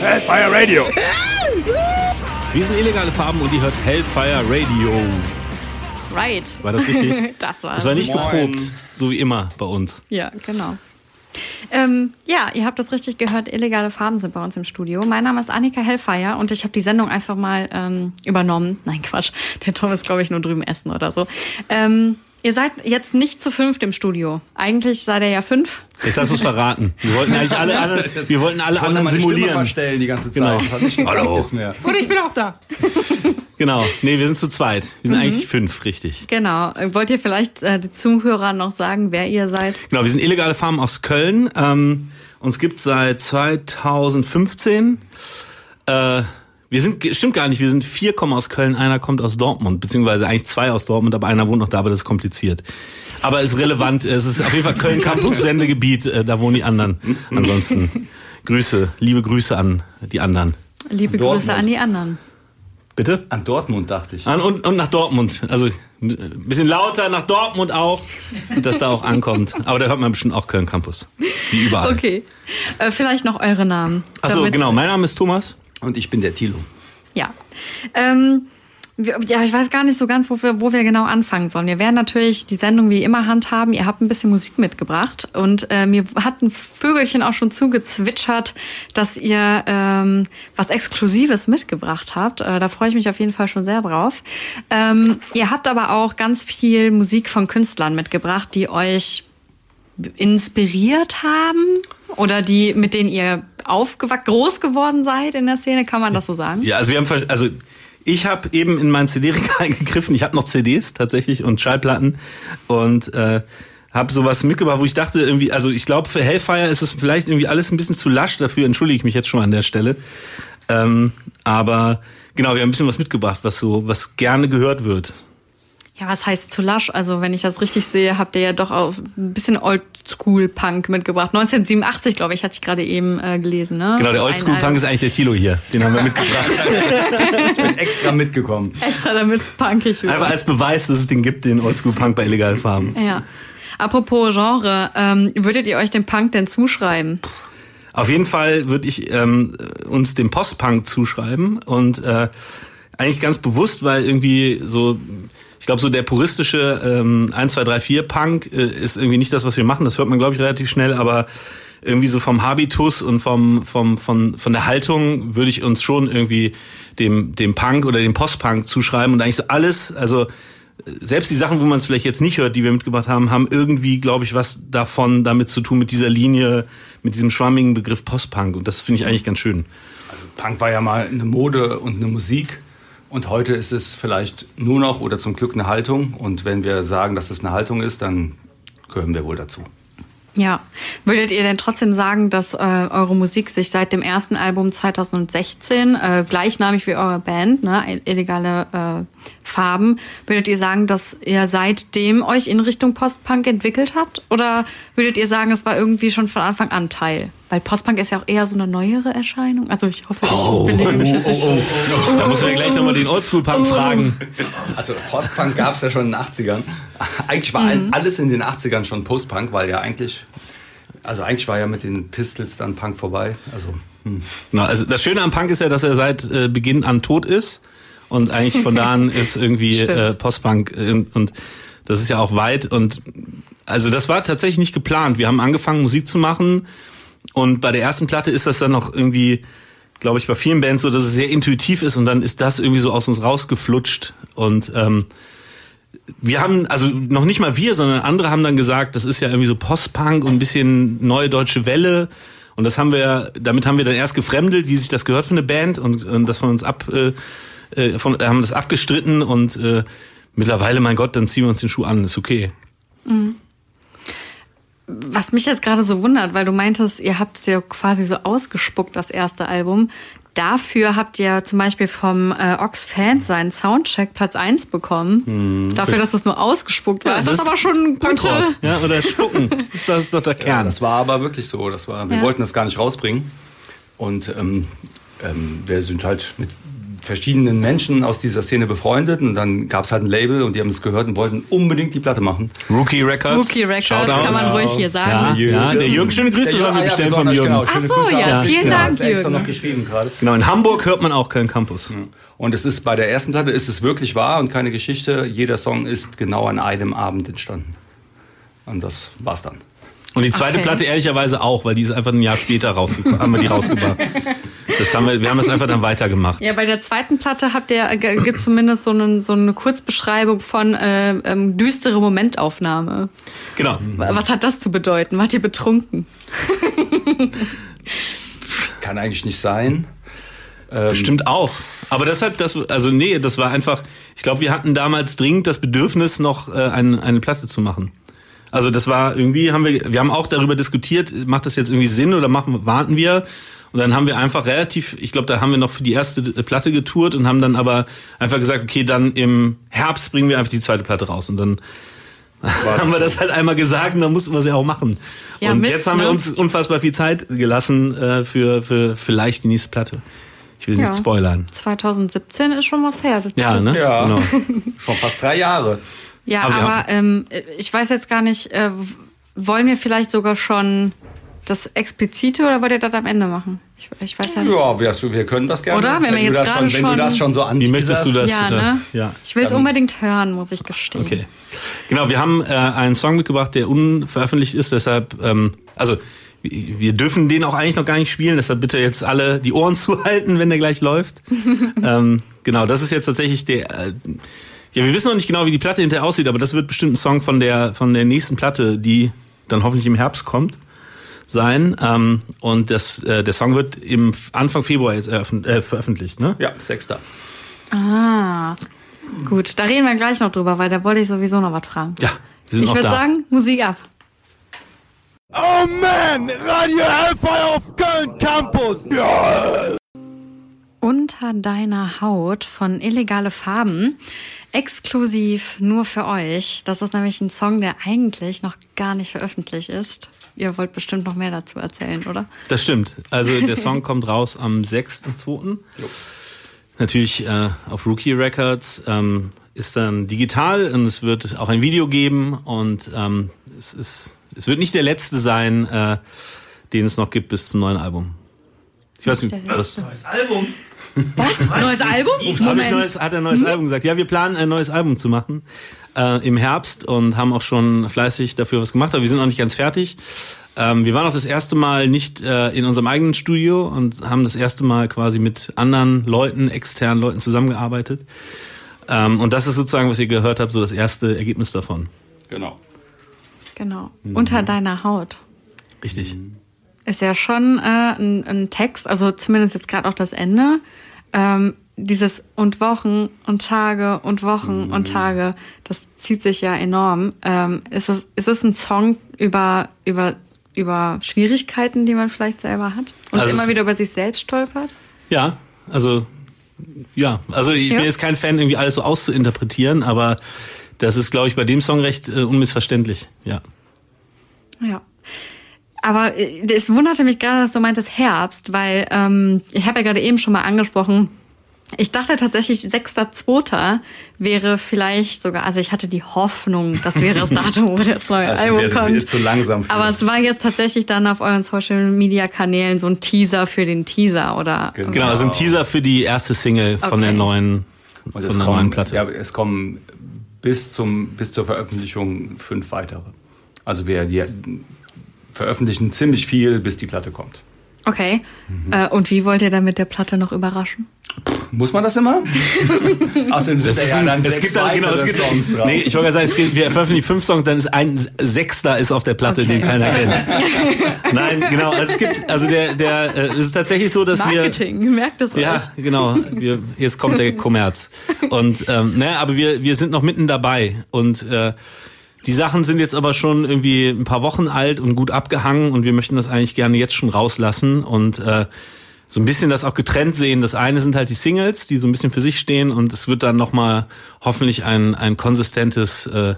Hellfire Radio. Wir sind illegale Farben und ihr hört Hellfire Radio. Right. War das richtig? Das war Das war nicht Moin. geprobt, so wie immer bei uns. Ja, genau. Ähm, ja, ihr habt das richtig gehört. Illegale Farben sind bei uns im Studio. Mein Name ist Annika Hellfire und ich habe die Sendung einfach mal ähm, übernommen. Nein, Quatsch. Der Tom ist, glaube ich, nur drüben essen oder so. Ähm, ihr seid jetzt nicht zu fünft im Studio. Eigentlich seid ihr ja fünf. Jetzt hast du es verraten. Wir wollten eigentlich alle anderen, wir wollten alle Ich wollte anderen meine Stimme simulieren. verstellen die ganze Zeit. Genau. Das hat nicht geklappt Hallo. Und ich bin auch da. Genau. Nee, wir sind zu zweit. Wir Mhm. sind eigentlich fünf, richtig. Genau. Wollt ihr vielleicht äh, die Zuhörer noch sagen, wer ihr seid? Genau, wir sind illegale Farmen aus Köln. Ähm, uns gibt seit 2015. Äh, wir sind, stimmt gar nicht, wir sind vier kommen aus Köln, einer kommt aus Dortmund, beziehungsweise eigentlich zwei aus Dortmund, aber einer wohnt noch da, aber das ist kompliziert. Aber ist relevant, es ist auf jeden Fall Köln Campus Sendegebiet, äh, da wohnen die anderen. Ansonsten Grüße, liebe Grüße an die anderen. Liebe Dortmund. Grüße an die anderen. Bitte? An Dortmund dachte ich. An, und, und nach Dortmund. Also ein bisschen lauter nach Dortmund auch, dass da auch ankommt. Aber da hört man bestimmt auch Köln Campus. Wie überall. Okay. Äh, vielleicht noch eure Namen. Achso, genau. Mein Name ist Thomas. Und ich bin der Thilo. Ja. Ähm, ja, ich weiß gar nicht so ganz, wo wir, wo wir genau anfangen sollen. Wir werden natürlich die Sendung wie immer handhaben. Ihr habt ein bisschen Musik mitgebracht und äh, mir hat ein Vögelchen auch schon zugezwitschert, dass ihr ähm, was Exklusives mitgebracht habt. Äh, da freue ich mich auf jeden Fall schon sehr drauf. Ähm, ihr habt aber auch ganz viel Musik von Künstlern mitgebracht, die euch inspiriert haben oder die mit denen ihr aufgewachsen, groß geworden seid in der Szene, kann man das so sagen? Ja, also wir haben, also ich habe eben in mein CD-Regal gegriffen. Ich habe noch CDs tatsächlich und Schallplatten und äh, habe sowas mitgebracht, wo ich dachte irgendwie, also ich glaube für Hellfire ist es vielleicht irgendwie alles ein bisschen zu lasch. Dafür entschuldige ich mich jetzt schon an der Stelle. Ähm, aber genau, wir haben ein bisschen was mitgebracht, was so, was gerne gehört wird. Ja, was heißt zu lasch? Also, wenn ich das richtig sehe, habt ihr ja doch auch ein bisschen Oldschool-Punk mitgebracht. 1987, glaube ich, hatte ich gerade eben äh, gelesen, ne? Genau, der Oldschool-Punk ist eigentlich der Tilo hier. Den haben wir mitgebracht. Ich bin extra mitgekommen. Extra, damit es punkig wird. Einfach als Beweis, dass es den gibt, den Oldschool-Punk bei Illegal Farben. ja. Apropos Genre, ähm, würdet ihr euch dem Punk denn zuschreiben? Auf jeden Fall würde ich ähm, uns dem Post-Punk zuschreiben und äh, eigentlich ganz bewusst, weil irgendwie so, ich glaube, so der puristische ähm, 1, 2, 3, 4 Punk äh, ist irgendwie nicht das, was wir machen. Das hört man, glaube ich, relativ schnell, aber irgendwie so vom Habitus und vom, vom, von, von der Haltung würde ich uns schon irgendwie dem, dem Punk oder dem Post-Punk zuschreiben und eigentlich so alles, also selbst die Sachen, wo man es vielleicht jetzt nicht hört, die wir mitgebracht haben, haben irgendwie, glaube ich, was davon damit zu tun mit dieser Linie, mit diesem schwammigen Begriff Postpunk. Und das finde ich eigentlich ganz schön. Punk war ja mal eine Mode und eine Musik. Und heute ist es vielleicht nur noch oder zum Glück eine Haltung. Und wenn wir sagen, dass es eine Haltung ist, dann gehören wir wohl dazu. Ja. Würdet ihr denn trotzdem sagen, dass äh, eure Musik sich seit dem ersten Album 2016, äh, gleichnamig wie eure Band, ne, illegale äh, Farben, würdet ihr sagen, dass ihr seitdem euch in Richtung Postpunk entwickelt habt? Oder würdet ihr sagen, es war irgendwie schon von Anfang an Teil? Weil Postpunk ist ja auch eher so eine neuere Erscheinung. Also ich hoffe, ich belege mich jetzt nicht. Da muss man ja gleich nochmal den Oldschool-Punk fragen. Also Postpunk gab es ja schon in den 80ern. Eigentlich war all- alles in den 80ern schon Postpunk, weil ja eigentlich, also eigentlich war ja mit den Pistols dann Punk vorbei. Also hm. Genau, also das Schöne am Punk ist ja, dass er seit äh, Beginn an tot ist. Und eigentlich von da an ist irgendwie äh, Postpunk. äh, Und das ist ja auch weit. Und also das war tatsächlich nicht geplant. Wir haben angefangen, Musik zu machen. Und bei der ersten Platte ist das dann noch irgendwie, glaube ich, bei vielen Bands so, dass es sehr intuitiv ist. Und dann ist das irgendwie so aus uns rausgeflutscht. Und ähm, wir haben, also noch nicht mal wir, sondern andere haben dann gesagt, das ist ja irgendwie so Postpunk und ein bisschen neue deutsche Welle. Und das haben wir, damit haben wir dann erst gefremdelt, wie sich das gehört für eine Band und, und das von uns ab, äh, äh, von, haben das abgestritten und äh, mittlerweile, mein Gott, dann ziehen wir uns den Schuh an, ist okay. Was mich jetzt gerade so wundert, weil du meintest, ihr habt es ja quasi so ausgespuckt, das erste Album. Dafür habt ihr zum Beispiel vom äh, Ox Fans seinen Soundcheck Platz 1 bekommen. Dafür, dass es nur ausgespuckt war. ist das, aber schon ein gute... Ja, oder Spucken. Das ist doch der Ja, Kern. das war aber wirklich so. Das war, wir Ja. wollten das gar nicht rausbringen. Und ähm, ähm, wir sind halt mit verschiedenen Menschen aus dieser Szene befreundet und dann gab es halt ein Label und die haben es gehört und wollten unbedingt die Platte machen. Rookie Records. Rookie Records, Shoutout. kann man ruhig hier sagen. Ja, ja, der Jürgen, schöne Grüße Der sollen wir ja, bestellen wir von Jürgen. Genau, Ach so, Grüße ja, auch. vielen Genau, Dank, extra Jürgen. noch geschrieben gerade. Genau, in Hamburg hört man auch Köln Campus. Und es ist bei der ersten Platte ist es wirklich wahr und keine Geschichte. Jeder Song ist genau an einem Abend entstanden. Und das war's dann. Und die zweite Okay. Platte ehrlicherweise auch, weil die ist einfach ein Jahr später rausgekommen, haben wir die rausgebracht. Das haben wir, wir haben es einfach dann weitergemacht. Ja, bei der zweiten Platte habt ihr, äh, gibt zumindest so, einen, so eine Kurzbeschreibung von äh, ähm, düstere Momentaufnahme. Genau. Was hat das zu bedeuten? Wart ihr betrunken? Kann eigentlich nicht sein. Ähm, Bestimmt auch. Aber deshalb, das, also nee, das war einfach, ich glaube, wir hatten damals dringend das Bedürfnis, noch äh, eine, eine Platte zu machen. Also das war irgendwie, haben wir, wir haben auch darüber diskutiert, macht das jetzt irgendwie Sinn oder machen, warten wir? Und dann haben wir einfach relativ, ich glaube, da haben wir noch für die erste Platte getourt und haben dann aber einfach gesagt, okay, dann im Herbst bringen wir einfach die zweite Platte raus. Und dann haben wir das halt einmal gesagt und dann mussten wir sie auch machen. Ja, und Mist, jetzt haben wir ne? uns unfassbar viel Zeit gelassen äh, für, für vielleicht die nächste Platte. Ich will Ja. nicht spoilern. 2017 ist schon was her. Ja, ne? Ja, Genau. schon fast drei Jahre. Ja, Aber aber, ähm, ich weiß jetzt gar nicht, äh, wollen wir vielleicht sogar schon das Explizite oder wollt ihr das am Ende machen? Ich, ich weiß ja nicht. Ja, wir, wir können das gerne. Oder? Wenn wir du jetzt das gerade schon, Wenn du schon- das schon so Wie anteaserst. möchtest du das? Ja, ne? Ja. Ich will es unbedingt hören, muss ich gestehen. Okay. Genau, wir haben äh, einen Song mitgebracht, der unveröffentlicht ist, deshalb, ähm, also wir wir dürfen den auch eigentlich noch gar nicht spielen, deshalb bitte jetzt alle die Ohren zuhalten, wenn der gleich läuft. ähm, genau, das ist jetzt tatsächlich der. Äh, ja, wir wissen noch nicht genau, wie die Platte hinterher aussieht, aber das wird bestimmt ein Song von der von der nächsten Platte, die dann hoffentlich im Herbst kommt, sein. Ähm, und das, äh, der Song wird im Anfang Februar jetzt äh, veröffentlicht, ne? Ja, Sechster. Ah, gut. Da reden wir gleich noch drüber, weil da wollte ich sowieso noch was fragen. Ja, wir sind Ich würde sagen, Musik ab. Oh man, Radio Hellfire auf Köln Campus. Ja. Unter deiner Haut von Illegale Farben. Exklusiv nur für euch. Das ist nämlich ein Song, der eigentlich noch gar nicht veröffentlicht ist. Ihr wollt bestimmt noch mehr dazu erzählen, oder? Das stimmt. Also der Song kommt raus am 6.2. Natürlich äh, auf Rookie Records. Ähm, ist dann digital und es wird auch ein Video geben und ähm, es ist es wird nicht der letzte sein, äh, den es noch gibt bis zum neuen Album. Ich weiß nicht, was, neues Album? Was? Neues Album? Moment. neues, hat er ein neues Album gesagt. Ja, wir planen ein neues Album zu machen äh, im Herbst und haben auch schon fleißig dafür was gemacht, aber wir sind noch nicht ganz fertig. Ähm, wir waren auch das erste Mal nicht äh, in unserem eigenen Studio und haben das erste Mal quasi mit anderen Leuten, externen Leuten zusammengearbeitet. Ähm, und das ist sozusagen, was ihr gehört habt, so das erste Ergebnis davon. Genau. Genau. Unter deiner Haut. Richtig. Ist ja schon äh, ein, ein Text, also zumindest jetzt gerade auch das Ende. Ähm, dieses und Wochen und Tage und Wochen und Tage, das zieht sich ja enorm. Ähm, ist, es, ist es ein Song über, über, über Schwierigkeiten, die man vielleicht selber hat? Und Also immer wieder über sich selbst stolpert? Ja, also ja, also ich Ja. bin jetzt kein Fan, irgendwie alles so auszuinterpretieren, aber das ist, glaube ich, bei dem Song recht äh, unmissverständlich. Ja. Ja. Aber äh, es wunderte mich gerade, dass du meintest Herbst, weil ähm, ich habe ja gerade eben schon mal angesprochen, ich dachte tatsächlich, 6.2. wäre vielleicht sogar, also ich hatte die Hoffnung, das wäre das Datum, wo das neue Das Album kommt. zu langsam für Aber es war jetzt tatsächlich dann auf euren Social Media Kanälen so ein Teaser für den Teaser oder Genau. Genau, also ein Teaser für die erste Single von Okay. der neuen, von es der neuen kommen, Platte. ja, es kommen bis, zum, bis zur Veröffentlichung fünf weitere. Also wir die veröffentlichen ziemlich viel, bis die Platte kommt. Okay. Mhm. Äh, und wie wollt ihr dann mit der Platte noch überraschen? Muss man das immer? Außerdem sind Das ja dann es sechs gibt dann, genau, es gibt, Songs drauf. nee, ich wollte gerade sagen, es gibt, wir veröffentlichen fünf Songs, dann ist ein Sechster ist auf der Platte, Okay. den keiner kennt. Nein, genau, also es gibt, also der, der, äh, es ist tatsächlich so, dass wir, Marketing, merkt es Ja, euch. genau. Wir, jetzt kommt der Kommerz. Und ähm, ne, aber wir, wir sind noch mitten dabei. Und äh, die Sachen sind jetzt aber schon irgendwie ein paar Wochen alt und gut abgehangen und wir möchten das eigentlich gerne jetzt schon rauslassen und äh, so ein bisschen das auch getrennt sehen. Das eine sind halt die Singles, die so ein bisschen für sich stehen und es wird dann nochmal hoffentlich ein, ein konsistentes äh,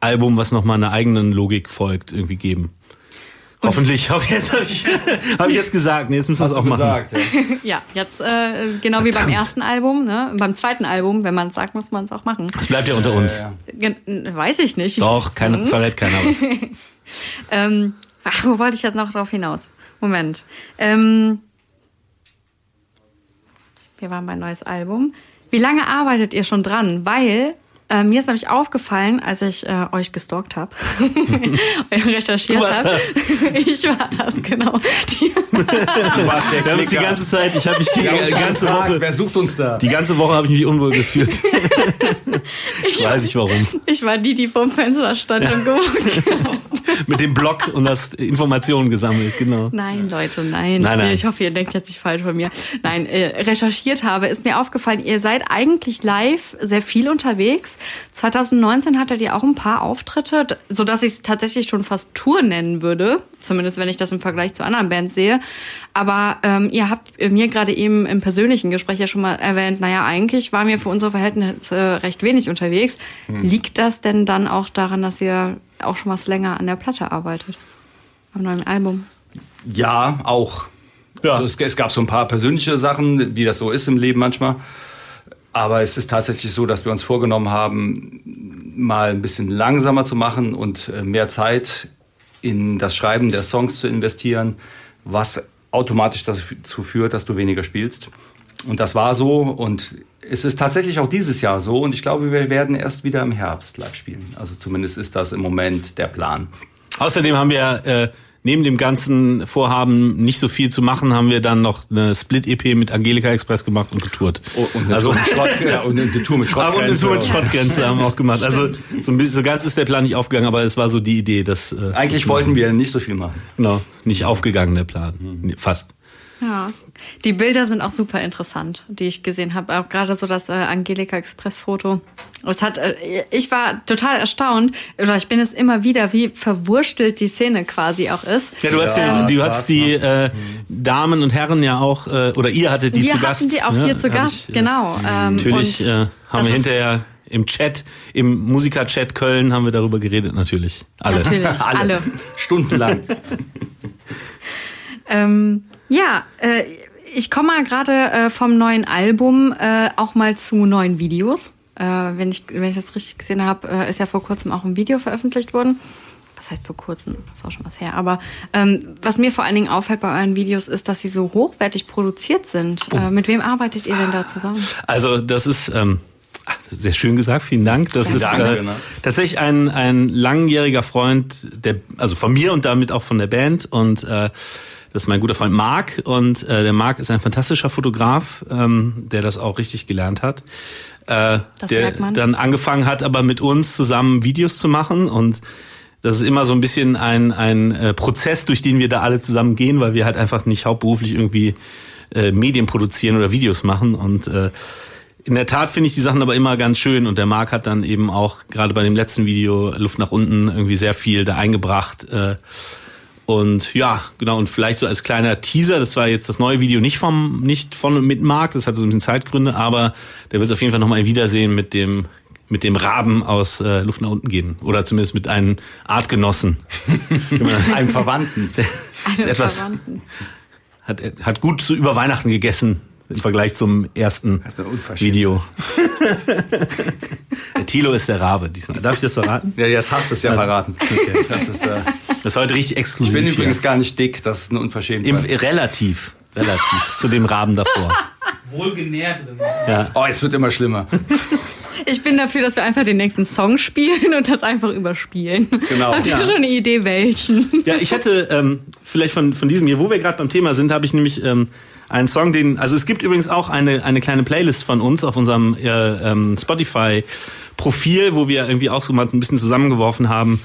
Album, was nochmal einer eigenen Logik folgt, irgendwie geben. Hoffentlich habe ich, jetzt- hab ich, hab ich jetzt gesagt. Nee, jetzt müssen wir es auch du machen. gesagt, ja. Ja, jetzt äh, genau wie beim Verdammt. ersten Album, ne? Beim zweiten Album, wenn man es sagt, muss man es auch machen. Es bleibt ja unter uns. Ja, Gen weiß ich nicht. Doch, keiner, verrät keiner was. Ähm, ach, wo wollte ich jetzt noch drauf hinaus? Moment. Ähm, wir waren bei neues Album. Wie lange arbeitet ihr schon dran? Weil äh, mir ist nämlich aufgefallen, als ich äh, euch gestalkt habe, recherchiert habe. Ich war das, genau. Die, Du warst der uns die Klicker. ganze Zeit, ich habe mich die uns ganze Woche, Wer sucht uns da? die ganze Woche habe ich mich unwohl gefühlt. ich, Weiß ich warum. ich war die, die vorm Fenster stand und geguckt hat. Mit dem Blog und das Informationen gesammelt, genau. Nein, Leute, nein. Nein, nein. Ich hoffe, ihr denkt jetzt nicht falsch von mir. Nein, äh, recherchiert habe, ist mir aufgefallen, ihr seid eigentlich live sehr viel unterwegs. 2019 hattet ihr auch ein paar Auftritte, d- sodass ich es tatsächlich schon fast Tour nennen würde. Zumindest wenn ich das im Vergleich zu anderen Bands sehe. Aber ähm, ihr habt mir gerade eben im persönlichen Gespräch ja schon mal erwähnt, naja, eigentlich waren wir für unsere Verhältnisse recht wenig unterwegs. Liegt das denn dann auch daran, dass ihr auch schon was länger an der Platte arbeitet? Am neuen Album? Ja, auch. Ja. Also es, es gab so ein paar persönliche Sachen, wie das so ist im Leben manchmal. Aber es ist tatsächlich so, dass wir uns vorgenommen haben, mal ein bisschen langsamer zu machen und äh, mehr Zeit in das Schreiben der Songs zu investieren, was automatisch dazu führt, dass du weniger spielst. Und das war so und es ist tatsächlich auch dieses Jahr so und ich glaube, wir werden erst wieder im Herbst live spielen. Also zumindest ist das im Moment der Plan. Außerdem haben wir äh, neben dem ganzen Vorhaben nicht so viel zu machen, haben wir dann noch eine Split-EP mit Angelika Express gemacht und getourt. Oh, und eine also Tour mit Schrott, ja, und eine Tour mit Ah, und eine Schrottgrenze. Tour mit Schrottgrenze haben wir auch gemacht. Also so, ein bisschen, so ganz ist der Plan nicht aufgegangen, aber es war so die Idee, dass äh, Eigentlich wollten wir nicht so viel machen. genau nicht aufgegangen der Plan, Nee, fast. Ja, die Bilder sind auch super interessant, die ich gesehen habe. Auch gerade so das äh, Angelika Express Foto. Es hat, äh, ich war total erstaunt, oder ich bin es immer wieder, wie verwurstelt die Szene quasi auch ist. Ja, du hast, Ja, du hast die äh, Damen und Herren ja auch, äh, oder ihr hattet die Wir zu hatten Gast. die auch ne? hier zu Gast, ich, äh, genau. Ähm, Natürlich äh, haben wir hinterher im Chat, im Musiker-Chat Köln haben wir darüber geredet, natürlich. Alle. Natürlich, alle. Stundenlang. Ähm, ja, äh, ich komme mal gerade äh, vom neuen Album äh, auch mal zu neuen Videos. Äh, wenn, ich, wenn ich das richtig gesehen habe, äh, ist ja vor kurzem auch ein Video veröffentlicht worden. Was heißt vor kurzem? Ist auch schon was her. Aber ähm, was mir vor allen Dingen auffällt bei euren Videos, ist, dass sie so hochwertig produziert sind. Äh, mit wem arbeitet ihr denn da zusammen? Also das ist ähm, sehr schön gesagt, vielen Dank. Das ist Danke, äh, ne? tatsächlich ein, ein langjähriger Freund, der, also von mir und damit auch von der Band. Und äh, das ist mein guter Freund Marc. Und äh, der Marc ist ein fantastischer Fotograf, ähm, der das auch richtig gelernt hat. Äh, Das der merkt man. dann angefangen hat, aber mit uns zusammen Videos zu machen und das ist immer so ein bisschen ein, ein äh, Prozess, durch den wir da alle zusammen gehen, weil wir halt einfach nicht hauptberuflich irgendwie äh, Medien produzieren oder Videos machen. Und äh, in der Tat finde ich die Sachen aber immer ganz schön. Und der Marc hat dann eben auch gerade bei dem letzten Video Luft nach unten irgendwie sehr viel da eingebracht. Äh, und ja, genau, und vielleicht so als kleiner Teaser, das war jetzt das neue Video nicht vom, nicht von und mit Marc, das hat so ein bisschen Zeitgründe, aber der wird auf jeden Fall nochmal ein Wiedersehen mit dem, mit dem Raben aus äh, Luft nach unten gehen. Oder zumindest mit einem Artgenossen. Einem Verwandten. Eine ist etwas- Verwandten. Hat, hat gut zu über Weihnachten gegessen im Vergleich zum ersten Unverschämtheit. Video. der Thilo ist der Rabe diesmal. Darf ich das verraten? Ja, jetzt hast du es ja verraten. Das ist, äh, Das ist heute richtig ich exklusiv. bin hier. übrigens gar nicht dick, das ist eine Im, Unverschämtheit. relativ, relativ zu dem Raben davor. Wohlgenährt. Ja. Oh, es wird immer schlimmer. Ich bin dafür, dass wir einfach den nächsten Song spielen und das einfach überspielen. Genau. Habt ihr Ja. schon eine Idee, welchen? Ja, ich hätte ähm, vielleicht von, von diesem hier, wo wir gerade beim Thema sind, habe ich nämlich ähm, einen Song, den, also es gibt übrigens auch eine, eine kleine Playlist von uns auf unserem äh, ähm, Spotify-Profil, wo wir irgendwie auch so mal ein bisschen zusammengeworfen haben,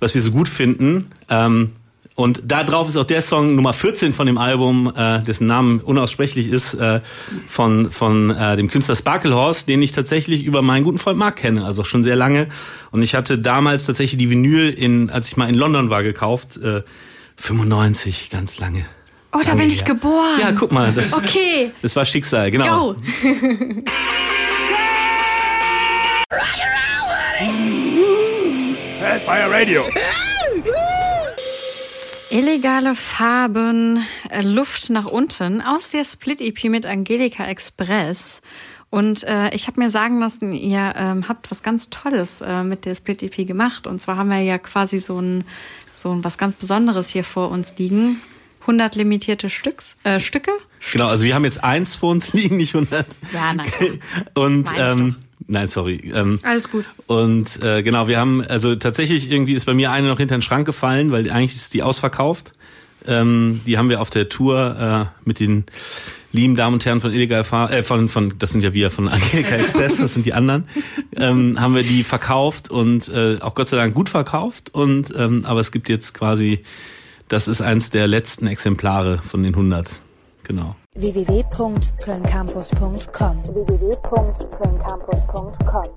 was wir so gut finden. Ähm, und da drauf ist auch der Song Nummer 14 von dem Album, äh, dessen Namen unaussprechlich ist, äh, von, von äh, dem Künstler Sparklehorse, den ich tatsächlich über meinen guten Freund Mark kenne, also auch schon sehr lange. Und ich hatte damals tatsächlich die Vinyl, in, als ich mal in London war, gekauft. Äh, 95, ganz lange. Oh, da Lange bin ich her. geboren. Ja, guck mal, das, Okay, das war Schicksal, genau. go. Hellfire Radio. Illegale Farben, äh, Luft nach unten aus der Split-EP mit Angelika Express. Und äh, ich habe mir sagen lassen, ihr ähm, habt was ganz Tolles äh, mit der Split-EP gemacht. Und zwar haben wir ja quasi so ein, so ein was ganz Besonderes hier vor uns liegen. 100 limitierte Stücks, äh, Stücke. Genau, also wir haben jetzt eins vor uns liegen, nicht 100. Ja, komm. Und ähm, nein, sorry. Ähm, Alles gut. Und äh, genau, wir haben, also tatsächlich irgendwie ist bei mir eine noch hinter den Schrank gefallen, weil eigentlich ist die ausverkauft. Ähm, die haben wir auf der Tour äh, mit den lieben Damen und Herren von Illegal Fahr äh, von, von, das sind ja wir von Angelika Express, das sind die anderen, ähm, haben wir die verkauft und äh, auch Gott sei Dank gut verkauft. Und ähm, aber es gibt jetzt quasi, das ist eins der letzten Exemplare von den 100. Genau. www.kölncampus.com www.kölncampus.com